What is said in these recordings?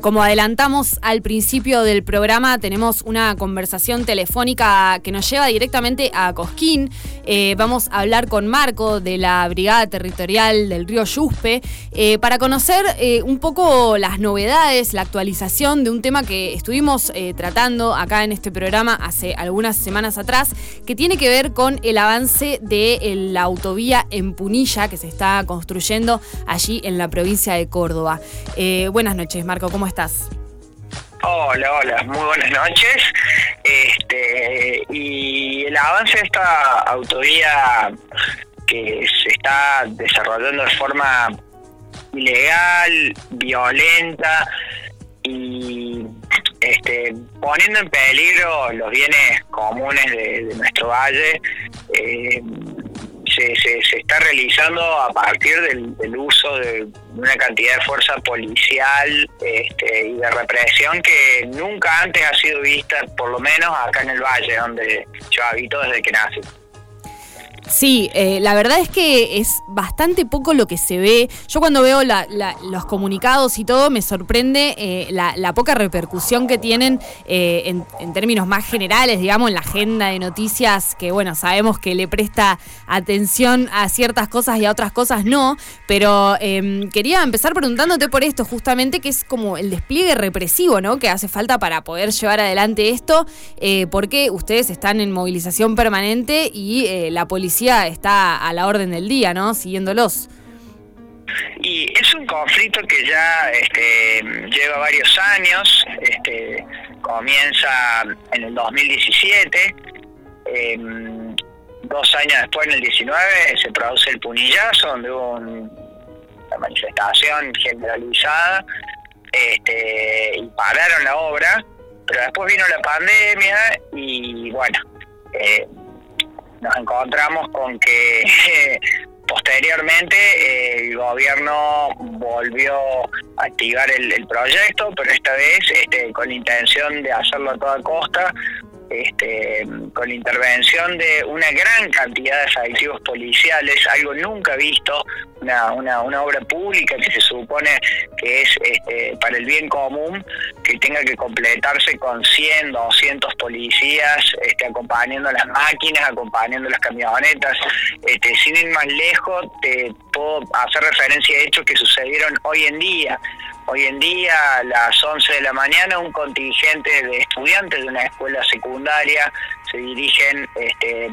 Como adelantamos al principio del programa, tenemos una conversación telefónica que nos lleva directamente a Cosquín. Eh, vamos a hablar con Marco de la Brigada Territorial del Río Yuspe eh, para conocer eh, un poco las novedades, la actualización de un tema que estuvimos tratando acá en este programa hace algunas semanas atrás, que tiene que ver con el avance de la autovía en Punilla que se está construyendo allí en la provincia de Córdoba. buenas noches, Marco, ¿cómo estás? Hola, hola, muy buenas noches. Este, y el avance de esta autovía que se está desarrollando de forma ilegal, violenta y este, poniendo en peligro los bienes comunes de, nuestro valle, eh, se, se, está realizando a partir del, uso de una cantidad de fuerza policial este, y de represión que nunca antes ha sido vista, por lo menos acá en el valle, donde yo habito desde que nací. Sí, eh, la verdad es que es bastante poco lo que se ve. Yo cuando veo los comunicados y todo me sorprende eh, la, poca repercusión que tienen eh, en, términos más generales, digamos, en la agenda de noticias, que bueno, sabemos que le presta atención a ciertas cosas y a otras cosas no, pero em, quería empezar preguntándote por esto, justamente, que es como el despliegue represivo, ¿no? Que hace falta para poder llevar adelante esto, porque ustedes están en movilización permanente y la policía está a la orden del día, ¿no? Siguiéndolos. Y es un conflicto que ya este, lleva varios años, este, comienza en el 2017, em, dos años después, en el 19, se produce el punillazo, donde hubo una manifestación generalizada este, y pararon la obra, pero después vino la pandemia y bueno, eh, nos encontramos con que posteriormente eh, el gobierno volvió a activar el, proyecto, pero esta vez este, con la intención de hacerlo a toda costa, este, con la intervención de una gran cantidad de efectivos policiales, algo nunca visto, una, una, una obra pública que se supone que es este, para el bien común, que tenga que completarse con 100, 200 policías este, acompañando las máquinas, acompañando las camionetas. Este, sin ir más lejos, te puedo hacer referencia a hechos que sucedieron hoy en día. Hoy en día, a las 11 de la mañana, un contingente de estudiantes de una escuela secundaria se dirigen este,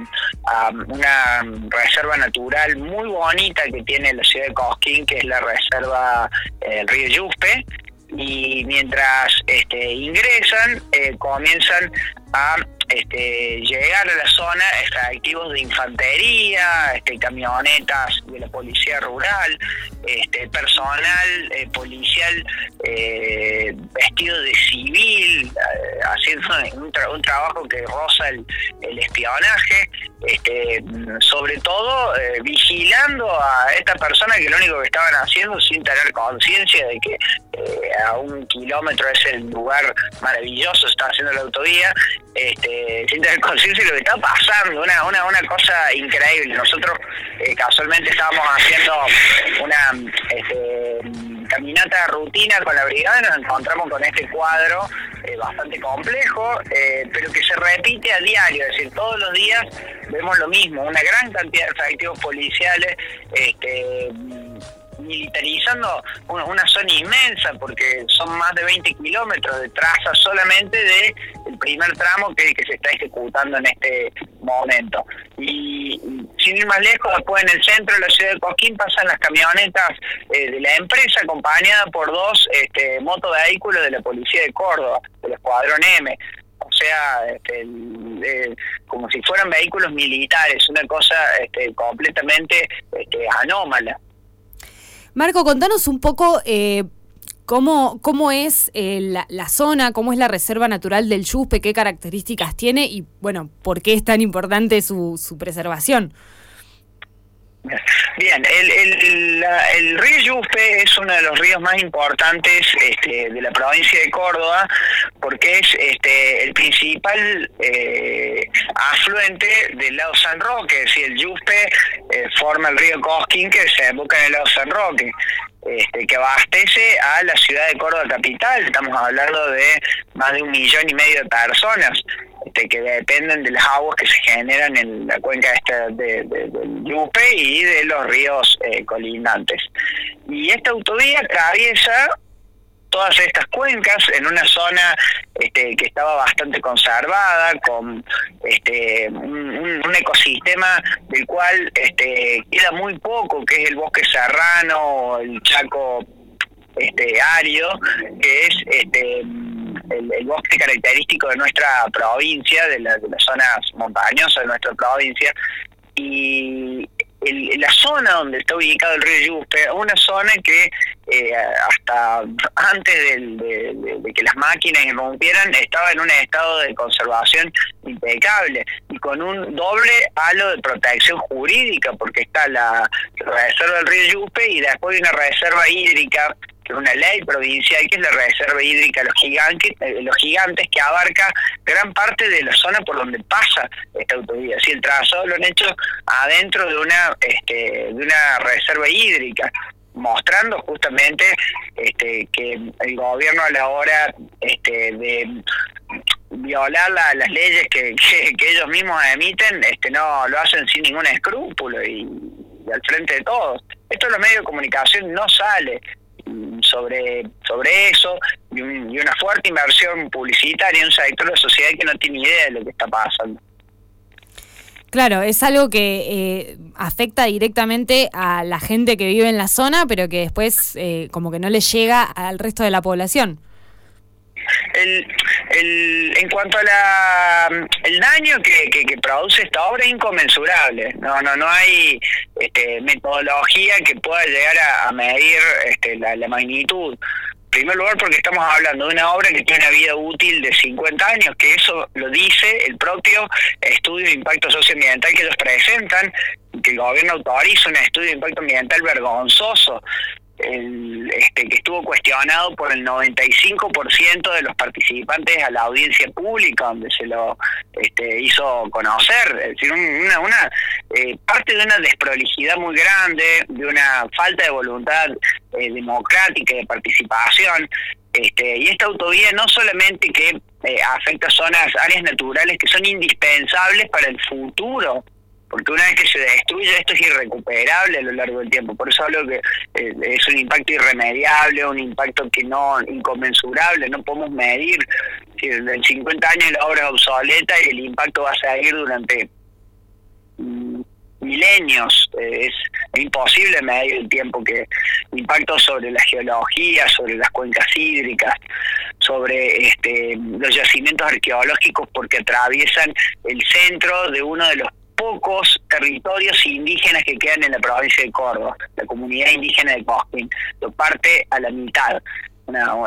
a una reserva natural muy bonita que tiene la ciudad de Cosquín, que es la reserva del río Yuspe, y mientras este, ingresan, eh, comienzan a este, llegar a la zona activos de infantería, este, camionetas de la policía rural, este, personal eh, policial eh, vestido de civil, eh, haciendo un, trabajo que roza el, espionaje, este, sobre todo vigilando a esta persona que lo único que estaban haciendo sin tener conciencia de que a un kilómetro es el lugar maravilloso, está haciendo la autovía, este, sin tener conciencia de lo que está pasando, una, una, una cosa increíble. Nosotros eh, casualmente estábamos haciendo una este, caminata rutina con la brigada y nos encontramos con este cuadro eh, bastante complejo, eh, pero que se repite a diario, es decir, todos los días vemos lo mismo, una gran cantidad de efectivos policiales. Este, militarizando una, zona inmensa, porque son más de 20 kilómetros de traza solamente de el primer tramo que, se está ejecutando en este momento. Y sin ir más lejos, después en el centro de la ciudad de Coquín pasan las camionetas eh, de la empresa acompañada por dos este, motovehículos de la policía de Córdoba, del Escuadrón M o sea, este, como si fueran vehículos militares, una cosa este, completamente este, anómala. Marco, contanos un poco eh, cómo, cómo es eh, la, zona, cómo es la reserva natural del Yuspe, qué características tiene y, bueno, por qué es tan importante su, su preservación. Bien, el, el, río Yuspe es uno de los ríos más importantes este, de la provincia de Córdoba porque es este, el principal eh, afluente del lado San Roque, es decir, el Yuspe eh, forma el río Cosquín que se evoca en el lado San Roque. Este, que abastece a la ciudad de Córdoba capital. Estamos hablando de más de un millón y medio de personas este, que dependen de las aguas que se generan en la cuenca esta de, del Yupe y de los ríos eh, colindantes. Y esta autovía atraviesa todas estas cuencas en una zona este, que estaba bastante conservada, con este, un, ecosistema del cual este, queda muy poco, que es el bosque serrano, el chaco este, árido, que es este, el, bosque característico de nuestra provincia, de, las zonas montañosas de nuestra provincia, la zona donde está ubicado el río Yuste, una zona que eh, hasta antes de, que las máquinas irrumpieran estaba en un estado de conservación impecable y con un doble halo de protección jurídica porque está la reserva del río Yupe y después una reserva hídrica que es una ley provincial que es la reserva hídrica los gigantes, eh, los gigantes que abarca gran parte de la zona por donde pasa esta autovía. Si el trazado lo han hecho adentro de una este, de una reserva hídrica mostrando justamente este, que el gobierno a la hora este, de violar las leyes que, que, ellos mismos emiten este no lo hacen sin ningún escrúpulo y, y al frente de todos. Esto en los medios de comunicación no sale sobre, sobre eso y, una fuerte inversión publicitaria en un sector de la sociedad que no tiene idea de lo que está pasando. Claro, es algo que eh, afecta directamente a la gente que vive en la zona, pero que después eh, como que no le llega al resto de la población el, el, en cuanto a la, el daño que, que, produce esta obra es inconmensurable. No, no, no hay este, metodología que pueda llegar a, medir este, la, la magnitud. En primer lugar porque estamos hablando de una obra que tiene una vida útil de 50 años, que eso lo dice el propio estudio de impacto socioambiental que ellos presentan, que el gobierno autoriza un estudio de impacto ambiental vergonzoso el, este, que estuvo cuestionado por el 95% de los participantes a la audiencia pública, donde se lo este, hizo conocer. Es decir, una, una eh, parte de una desprolijidad muy grande, de una falta de voluntad eh, democrática y de participación. Este, y esta autovía no solamente que eh, afecta zonas, áreas naturales que son indispensables para el futuro porque una vez que se destruye esto es irrecuperable a lo largo del tiempo. Por eso hablo que eh, es un impacto irremediable, un impacto que no inconmensurable, no podemos medir. Si en 50 años la obra es obsoleta y el impacto va a seguir durante mm, milenios. es imposible medir el tiempo que impacto sobre la geología, sobre las cuencas hídricas, sobre este, los yacimientos arqueológicos porque atraviesan el centro de uno de los pocos territorios indígenas que quedan en la provincia de Córdoba, la comunidad indígena de Cosquín, lo parte a la mitad.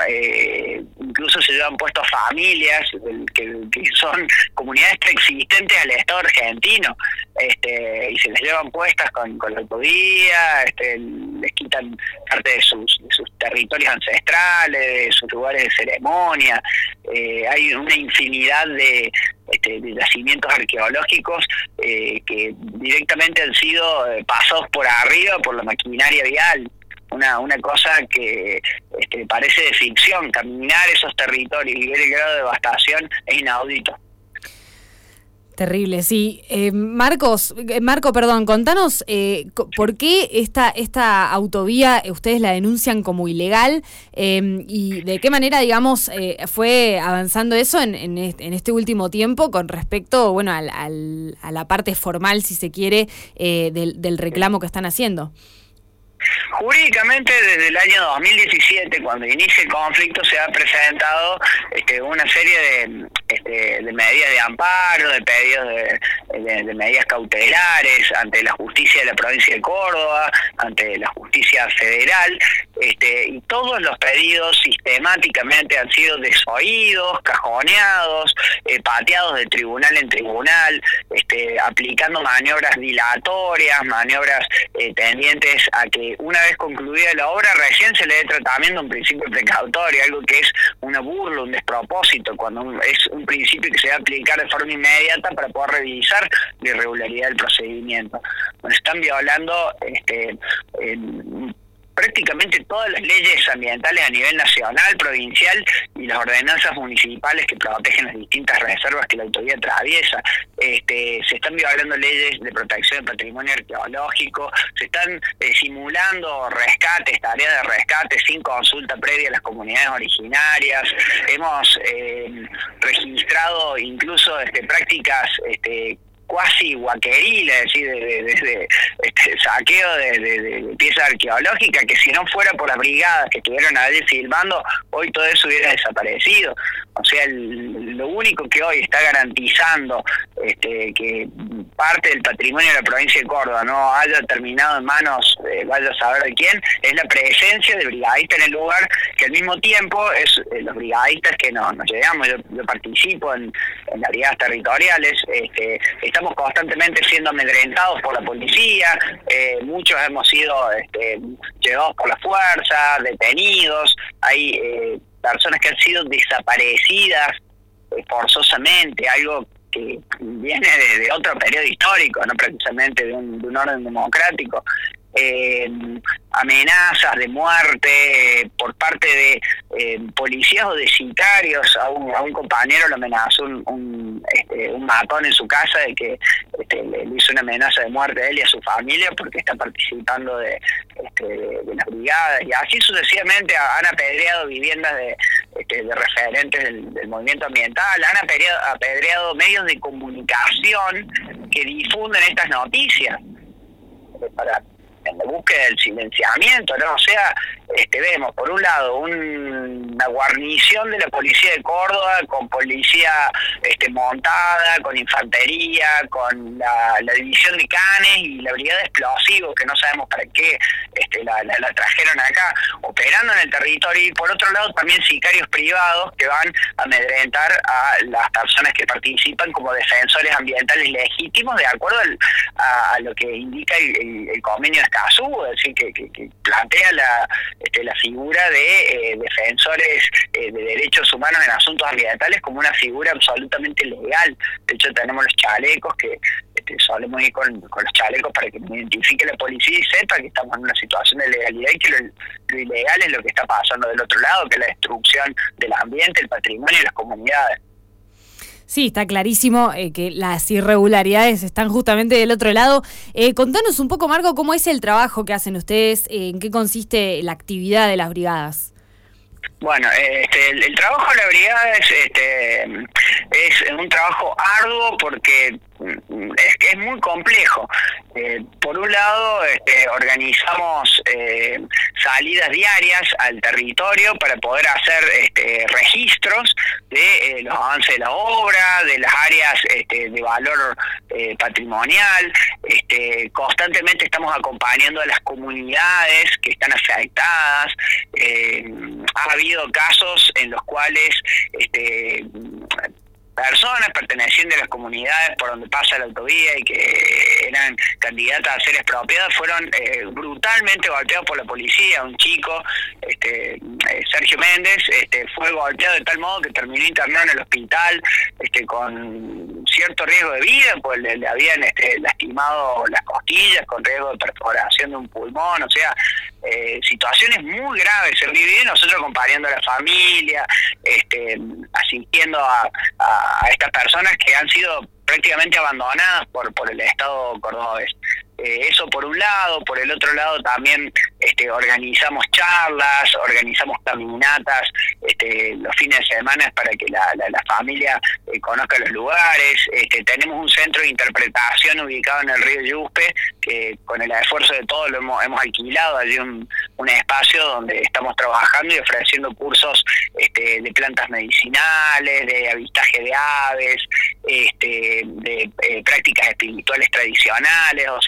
Eh, incluso se llevan puestos familias que, son comunidades preexistentes al Estado argentino este, y se les llevan puestas con, la autovía, este, les quitan parte de sus, territorios ancestrales, de sus lugares de ceremonia. Eh, hay una infinidad de, este, de yacimientos arqueológicos eh, que directamente han sido pasados por arriba por la maquinaria vial una, una cosa que este, parece de ficción, caminar esos territorios y ver el grado de devastación es inaudito. Terrible, sí. Eh, Marcos, eh, Marco, perdón, contanos eh, por qué esta, esta autovía ustedes la denuncian como ilegal em, y de qué manera, digamos, fue avanzando eso en, en, este, último tiempo con respecto, bueno, al, a la parte formal, si se quiere, del, del reclamo que están haciendo. Jurídicamente, desde el año 2017, cuando inicia el conflicto, se ha presentado este, una serie de, este, de medidas de amparo, de pedidos de, medidas cautelares ante la justicia de la provincia de Córdoba, ante la justicia federal, este, y todos los pedidos sistemáticamente han sido desoídos, cajoneados, eh, pateados de tribunal en tribunal, este, aplicando maniobras dilatorias, maniobras eh, tendientes a que una vez concluida la obra recién se le dé tratamiento un principio precautorio, algo que es una burla, un despropósito, cuando es un principio que se debe aplicar de forma inmediata para poder revisar la irregularidad del procedimiento. están violando este, prácticamente todas las leyes ambientales a nivel nacional, provincial y las ordenanzas municipales que protegen las distintas reservas que la autoridad atraviesa. Este, se están violando leyes de protección del patrimonio arqueológico, se están eh, simulando rescates, tareas de rescate sin consulta previa a las comunidades originarias. Hemos eh, registrado incluso este, prácticas este, cuasi guaqueril, es decir, de, este, saqueo de, de, piezas arqueológicas, que si no fuera por las brigadas que estuvieron ahí filmando, hoy todo eso hubiera desaparecido. O sea, lo único que hoy está garantizando este, que parte del patrimonio de la provincia de Córdoba no haya terminado en manos, vaya a saber de quién, es la presencia de brigadistas en el lugar, que al mismo tiempo es eh, los brigadistas que nos, nos llegamos, yo, participo en, las brigadas territoriales, este, estamos constantemente siendo amedrentados por la policía, eh, muchos hemos sido este, llevados por la fuerza, detenidos, hay eh, personas que han sido desaparecidas eh, forzosamente, algo que viene de, otro periodo histórico, no precisamente de un orden democrático eh, amenazas de muerte por parte de eh, policías o de sicarios. A un, a un compañero lo amenazó un, un, este, un, matón en su casa de que este, le hizo una amenaza de muerte a él y a su familia porque está participando de, este, de, las brigadas. Y así sucesivamente han apedreado viviendas de, este, de referentes del, del, movimiento ambiental, han apedreado, apedreado medios de comunicación que difunden estas noticias. Para en la búsqueda del silenciamiento, ¿no? O sea, este, vemos por un lado una guarnición de la policía de Córdoba con policía este, montada, con infantería, con la, división de canes y la brigada de explosivos, que no sabemos para qué este, la, trajeron acá, operando en el territorio, y por otro lado también sicarios privados que van a amedrentar a las personas que participan como defensores ambientales legítimos de acuerdo a, lo que indica el, convenio de Escazú, es decir, que plantea la este, la figura de eh, defensores eh, de derechos humanos en asuntos ambientales como una figura absolutamente legal. De hecho, tenemos los chalecos que este, solemos ir con, los chalecos para que nos identifique la policía y sepa que estamos en una situación de legalidad y que lo, ilegal es lo que está pasando del otro lado, que es la destrucción del ambiente, el patrimonio y las comunidades. Sí, está clarísimo eh, que las irregularidades están justamente del otro lado. Eh, contanos un poco, Marco, cómo es el trabajo que hacen ustedes, en qué consiste la actividad de las brigadas. Bueno, este, el, trabajo de la brigada es, este, es un trabajo arduo porque es que es muy complejo. Eh, por un lado, este, organizamos eh, salidas diarias al territorio para poder hacer este, registros de eh, los avances de la obra, de las áreas este, de valor patrimonial. Este, constantemente estamos acompañando a las comunidades que están afectadas. ha habido casos en los cuales este, personas pertenecientes a las comunidades por donde pasa la autovía y que eran candidatas a ser expropiadas fueron eh, brutalmente golpeados por la policía. Un chico, este, eh, Sergio Méndez, este, fue golpeado de tal modo que terminó internado en el hospital este, con cierto riesgo de vida, pues le, habían este, lastimado las costillas con riesgo de perforación de un pulmón, o sea, eh, situaciones muy graves se viven nosotros acompañando a la familia, este, asistiendo a, a, estas personas que han sido prácticamente abandonadas por, por el Estado cordobés. Eh, eso por un lado, por el otro lado también este, organizamos charlas, organizamos caminatas este, los fines de semana para que la, familia eh, conozca los lugares. Este, tenemos un centro de interpretación ubicado en el río Yuspe, que con el esfuerzo de todos lo hemos, alquilado allí un, un, espacio donde estamos trabajando y ofreciendo cursos este, de plantas medicinales, de avistaje de aves, este, de eh, prácticas espirituales tradicionales, o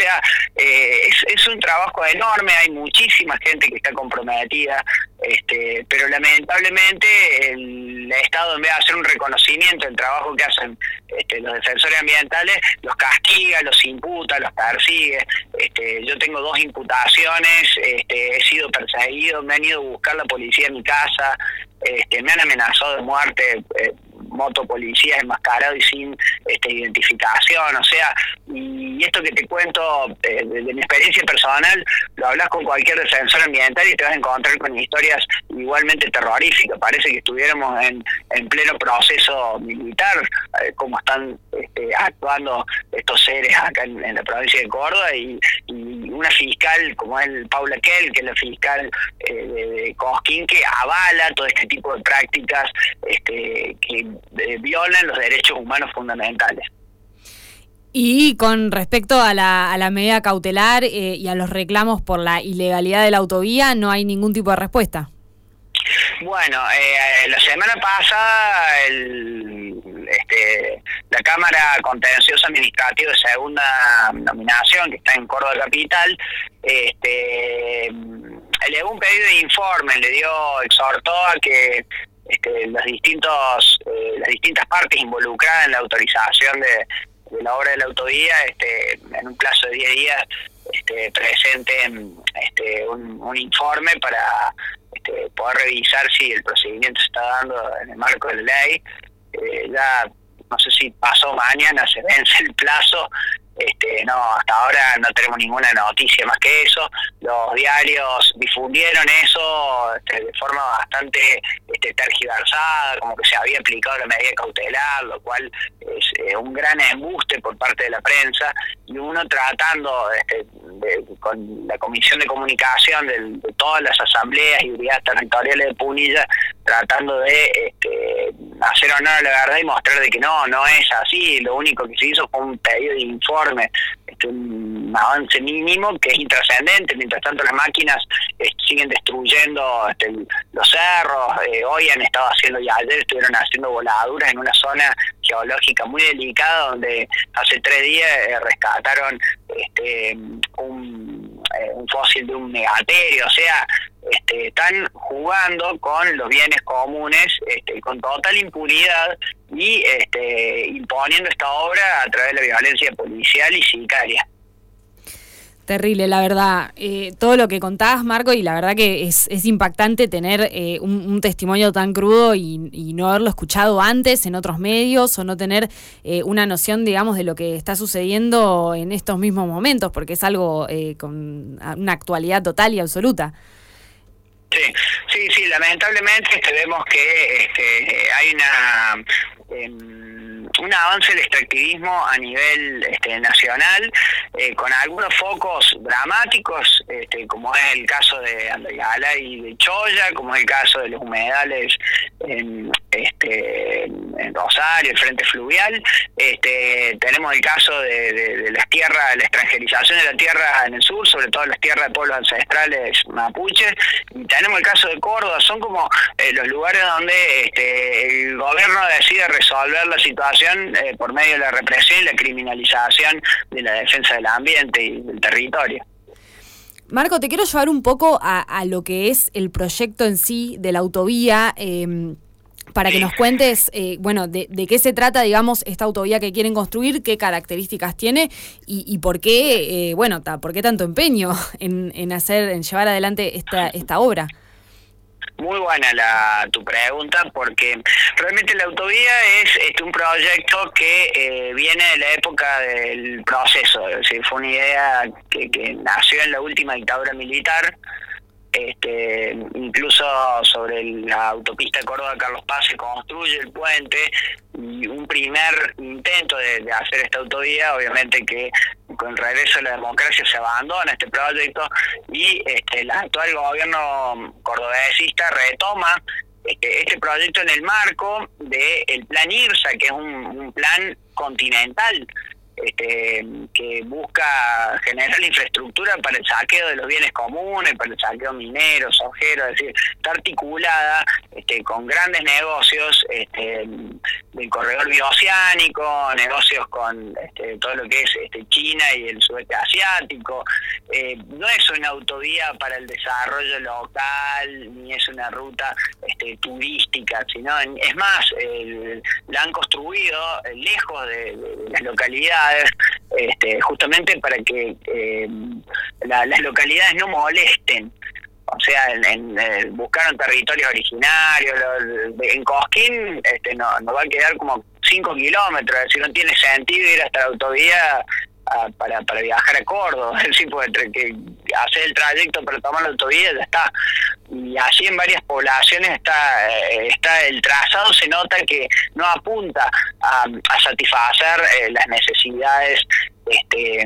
eh, es, es, un trabajo enorme, hay muchísima gente que está comprometida, este, pero lamentablemente el Estado en vez de hacer un reconocimiento del trabajo que hacen este, los defensores ambientales, los castiga, los imputa, los persigue. Este, yo tengo dos imputaciones, este, he sido perseguido, me han ido a buscar la policía en mi casa, este, me han amenazado de muerte. Eh, motopolicías enmascarados y sin este, identificación, o sea, y esto que te cuento de, mi experiencia personal, lo hablas con cualquier defensor ambiental y te vas a encontrar con historias igualmente terroríficas, parece que estuviéramos en, en pleno proceso militar, eh, como están este, actuando estos seres acá en, la provincia de Córdoba y, una fiscal como es Paula Kell, que es la fiscal eh, de, Cosquín, que avala todo este tipo de prácticas este, que eh, violan los derechos humanos fundamentales. Y con respecto a la, a la medida cautelar y a los reclamos por la ilegalidad de la autovía, no hay ningún tipo de respuesta. Bueno, la semana pasada el este, la Cámara Contencioso Administrativo de Segunda Nominación, que está en Córdoba Capital, este, elevó un pedido de informe, le dio, exhortó a que este, los distintos, eh, las distintas partes involucradas en la autorización de, la obra de la autovía, este, en un plazo de 10 días, este, presenten este, un, informe para este, poder revisar si el procedimiento se está dando en el marco de la ley. Eh, ya no sé si pasó mañana, se vence el plazo, este, no, hasta ahora no tenemos ninguna noticia más que eso. Los diarios difundieron eso este, de forma bastante este, tergiversada, como que se había aplicado la medida cautelar, lo cual es eh, un gran embuste por parte de la prensa, y uno tratando este, con la Comisión de Comunicación de, todas las asambleas y unidades territoriales de Punilla, tratando de hacer honor a la verdad y mostrar de que no, no es así, lo único que se hizo fue un pedido de informe, este, un avance mínimo que es intrascendente, mientras tanto las máquinas eh, siguen destruyendo este, los cerros, eh, hoy han estado haciendo, y ayer estuvieron haciendo voladuras en una zona geológica muy delicada donde hace tres días eh, rescataron este, un, un fósil de un megaterio, o sea, este, están jugando con los bienes comunes este, con total impunidad y este, imponiendo esta obra a través de la violencia policial y sicaria. Terrible, la verdad. Eh, todo lo que contabas, Marco, y la verdad que es, impactante tener eh, un, testimonio tan crudo y, no haberlo escuchado antes en otros medios o no tener eh, una noción, digamos, de lo que está sucediendo en estos mismos momentos, porque es algo con una actualidad total y absoluta. Sí, sí, sí, lamentablemente este, vemos que este, hay una... Un avance del extractivismo a nivel este, nacional, eh, con algunos focos dramáticos, este, como es el caso de Andayala y de Choya, como es el caso de los humedales en, este, Rosario, el Frente Fluvial. Este, tenemos el caso de, las tierras, la extranjerización de la tierra en el sur, sobre todo las tierras de pueblos ancestrales mapuches. Y tenemos el caso de Córdoba, son como eh, los lugares donde este, el gobierno decide resolver la situación eh, por medio de la represión y la criminalización de la defensa del ambiente y del territorio. Marco, te quiero llevar un poco a, lo que es el proyecto en sí de la autovía. Em, para que nos cuentes, eh, bueno, de, qué se trata, digamos, esta autovía que quieren construir, qué características tiene y, por qué, eh, bueno, por qué tanto empeño en, en, hacer, en llevar adelante esta, esta obra. Muy buena la, tu pregunta porque realmente la autovía es este, un proyecto que eh, viene de la época del proceso, es fue una idea que, que nació en la última dictadura militar este, incluso sobre la autopista Córdoba-Carlos Paz se construye el puente y un primer intento de, hacer esta autovía, obviamente que con el regreso de la democracia se abandona este proyecto y este, el actual gobierno cordobesista retoma este, este proyecto en el marco del plan IRSA, que es un plan continental este, que busca generar infraestructura para el saqueo de los bienes comunes, para el saqueo minero, sojero, es decir, está articulada este, con grandes negocios este, del corredor bioceánico, negocios con este, todo lo que es China y el sudeste asiático. Eh, no es una autovía para el desarrollo local, ni es una ruta turística, sino es más, la han construido lejos de las localidades este, justamente para que eh, las localidades no molesten. O sea, en, eh, buscaron territorios originarios. en Cosquín este, no, nos va a quedar como 5 kilómetros, es decir, no tiene sentido ir hasta la autovía para, viajar a Córdoba, es decir, entre que hacer el trayecto para tomar la autovía ya está. Y así en varias poblaciones está, eh, está el trazado, se nota que no apunta a, satisfacer eh, las necesidades este,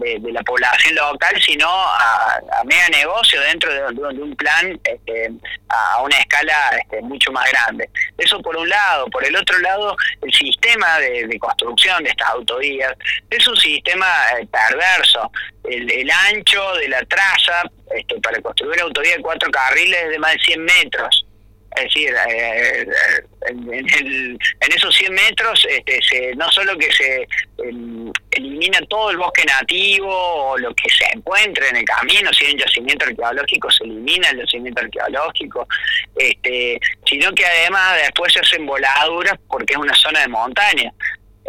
de, la población local, sino a, a mega negocio dentro de, un plan este, a una escala este, mucho más grande. Eso por un lado. Por el otro lado, el sistema de, construcción de estas autovías es un sistema eh, perverso. El, ancho de la traza este, para construir una autovía de cuatro carriles es de más de 100 metros. Es decir, eh, en, esos 100 metros este, se, no solo que se em, elimina todo el bosque nativo o lo que se encuentre en el camino, si hay un yacimiento arqueológico se elimina el yacimiento arqueológico, este, sino que además después se hacen voladuras porque es una zona de montaña.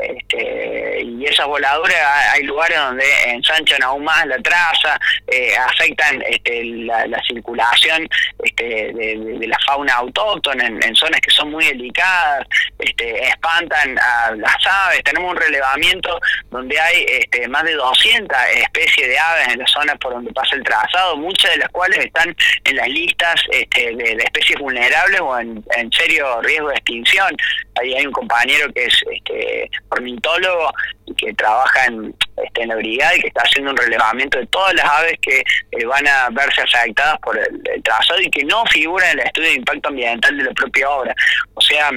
Este, y esas voladuras hay lugares donde ensanchan aún más la traza, eh, afectan este, la, circulación este, de, la fauna autóctona en, zonas que son muy delicadas, este, espantan a las aves, tenemos un relevamiento donde hay este, más de 200 especies de aves en las zonas por donde pasa el trazado, muchas de las cuales están en las listas este, de, especies vulnerables o en, en serio riesgo de extinción. Ahí hay un compañero que es este, ornitólogo que trabaja en, este, en la brigada y que está haciendo un relevamiento de todas las aves que eh, van a verse afectadas por el, trazado y que no figuran en el estudio de impacto ambiental de la propia obra. O sea,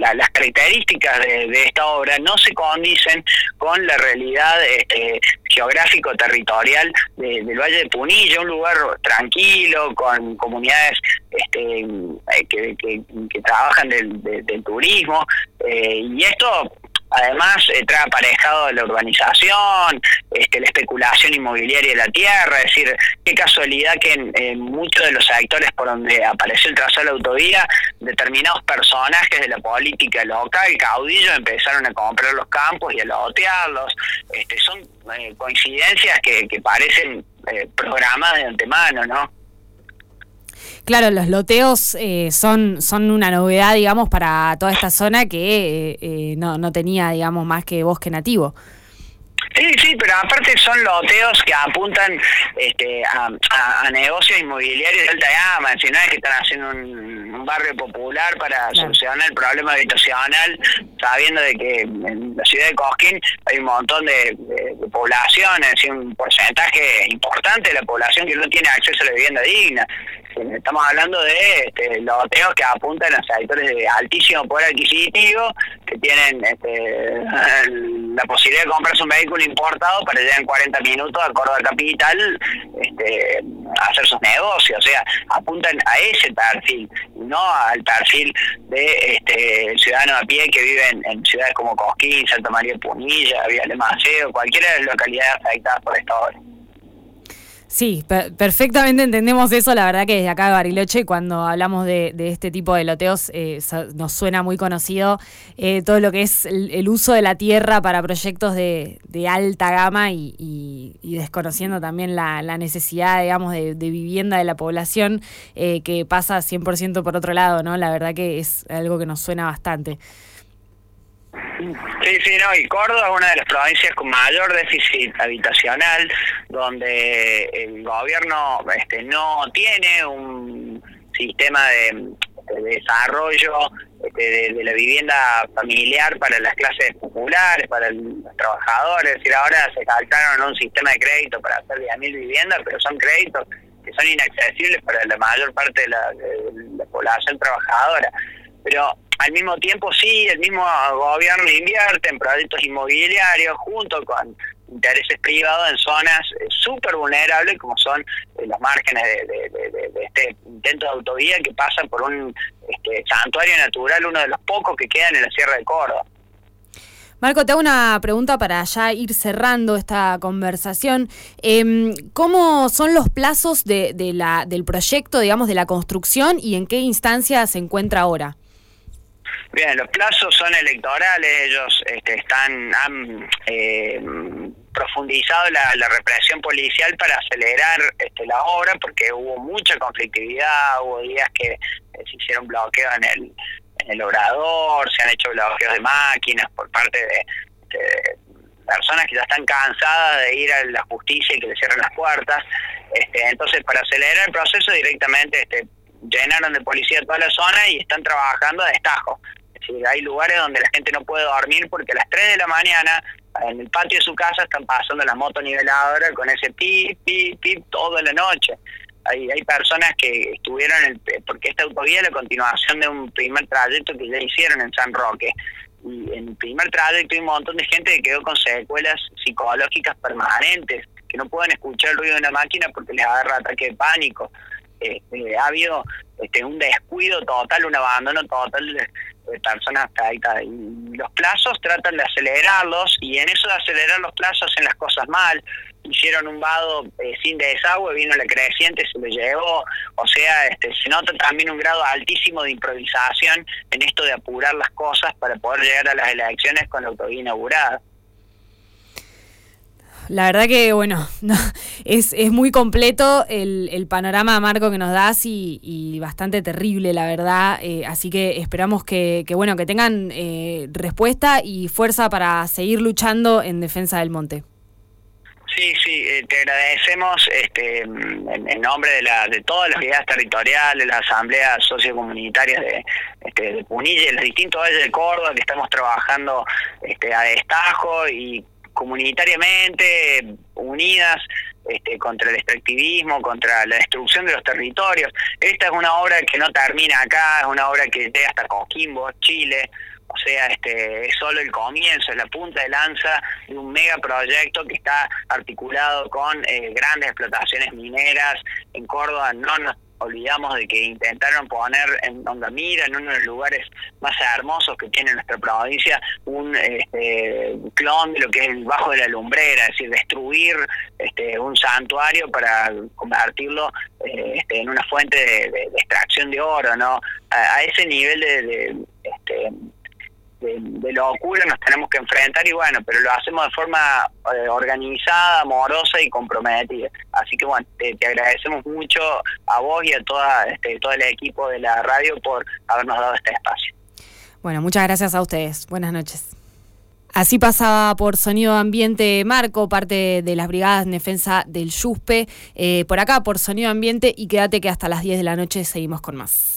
las características de, esta obra no se condicen con la realidad este, geográfico-territorial del Valle de Punilla, un lugar tranquilo, con comunidades este, eh, que, trabajan del, del turismo, eh, y esto Además, eh, trae aparejado la urbanización, este, la especulación inmobiliaria de la tierra, es decir, qué casualidad que en, muchos de los sectores por donde apareció el trazado de la autovía, determinados personajes de la política local, caudillos, empezaron a comprar los campos y a lotearlos. Este, son eh, coincidencias que, que parecen eh, programadas de antemano, ¿no? Claro, los loteos eh, son, son una novedad, digamos, para toda esta zona que eh, eh, no, no tenía, digamos, más que bosque nativo. Sí, sí, pero aparte son loteos que apuntan este, a, negocios inmobiliarios de alta gama, si no es que están haciendo un, barrio popular para solucionar el problema habitacional, sabiendo de que en la ciudad de Cosquín hay un montón de, población, es decir, un porcentaje importante de la población que no tiene acceso a la vivienda digna. Estamos hablando de este, loteos que apuntan a sectores de altísimo poder adquisitivo, que tienen este, la posibilidad de comprarse un vehículo importado para llegar en 40 minutos a Córdoba Capital este, a hacer sus negocios. O sea, apuntan a ese perfil, no al perfil de este, ciudadano a pie que vive en, ciudades como Cosquín, Santa María Punilla, Villa Maceo, cualquiera de las localidades afectadas por esta obra. Sí, perfectamente entendemos eso. La verdad que desde acá de Bariloche, cuando hablamos de, este tipo de loteos, eh, nos suena muy conocido eh, todo lo que es el, uso de la tierra para proyectos de, alta gama y, desconociendo también la, necesidad, digamos, de, vivienda de la población eh, que pasa 100% por otro lado, ¿no? La verdad que es algo que nos suena bastante. Sí, sí, no, y Córdoba es una de las provincias con mayor déficit habitacional, donde el gobierno este, no tiene un sistema de, desarrollo este, de, la vivienda familiar para las clases populares, para los trabajadores. Es decir, ahora se saltaron un sistema de crédito para hacer 10.000 viviendas, pero son créditos que son inaccesibles para la mayor parte de la, de la población trabajadora. Pero al mismo tiempo, sí, el mismo gobierno invierte en proyectos inmobiliarios junto con intereses privados en zonas eh, súper vulnerables como son eh, los márgenes de, este intento de autovía que pasa por un este, santuario natural, uno de los pocos que quedan en la Sierra de Córdoba. Marco, te hago una pregunta para ya ir cerrando esta conversación. Em, ¿Cómo son los plazos de, la, del proyecto, digamos, de la construcción y en qué instancia se encuentra ahora? Bien, los plazos son electorales, ellos este, están han eh, profundizado la, represión policial para acelerar este, la obra porque hubo mucha conflictividad, hubo días que se hicieron bloqueos en el, en el obrador, se han hecho bloqueos de máquinas por parte de, personas que ya están cansadas de ir a la justicia y que le cierren las puertas. Este, entonces, para acelerar el proceso directamente este, llenaron de policía toda la zona y están trabajando a destajo. Decir, hay lugares donde la gente no puede dormir porque a las 3 de la mañana en el patio de su casa están pasando las motos niveladoras con ese pip, pip, pip toda la noche. Hay, hay personas que estuvieron, en porque esta autovía es la continuación de un primer trayecto que ya hicieron en San Roque. Y en el primer trayecto hay un montón de gente que quedó con secuelas psicológicas permanentes, que no pueden escuchar el ruido de una máquina porque les agarra ataque de pánico. Este, ha habido este, un descuido total, un abandono total de, personas hasta Y los plazos tratan de acelerarlos y en eso de acelerar los plazos hacen las cosas mal. Hicieron un vado eh, sin desagüe, vino la creciente, se lo llevó. O sea, este, se nota también un grado altísimo de improvisación en esto de apurar las cosas para poder llegar a las elecciones con la autovía inaugurada. La verdad que, bueno, es, es muy completo el, el, panorama, Marco, que nos das y, bastante terrible, la verdad. Eh, así que esperamos que, que, bueno, que tengan eh, respuesta y fuerza para seguir luchando en defensa del monte. Sí, sí, eh, te agradecemos este, en, nombre de, la, de todas las unidades territoriales, las asambleas sociocomunitarias de, este, de Punilla, los distintos valles de Córdoba, que estamos trabajando este, a destajo y comunitariamente unidas este, contra el extractivismo, contra la destrucción de los territorios. Esta es una obra que no termina acá, es una obra que llega hasta Coquimbo, Chile. O sea, este es solo el comienzo, es la punta de lanza de un megaproyecto que está articulado con eh, grandes explotaciones mineras en Córdoba. No nos olvidamos de que intentaron poner en Mira, en uno de los lugares más hermosos que tiene nuestra provincia, un este, clon de lo que es el Bajo de la Lumbrera, es decir, destruir este, un santuario para convertirlo eh, este, en una fuente de, extracción de oro, ¿no? A, ese nivel de, este, de, locura nos tenemos que enfrentar y bueno, pero lo hacemos de forma eh, organizada, amorosa y comprometida. Así que bueno, te, agradecemos mucho a vos y a toda, este, todo el equipo de la radio por habernos dado este espacio. Bueno, muchas gracias a ustedes. Buenas noches. Así pasaba por Sonido Ambiente Marco, parte de las brigadas en defensa del Yuspe, eh, por acá por Sonido Ambiente y quédate que hasta las 10 de la noche seguimos con más.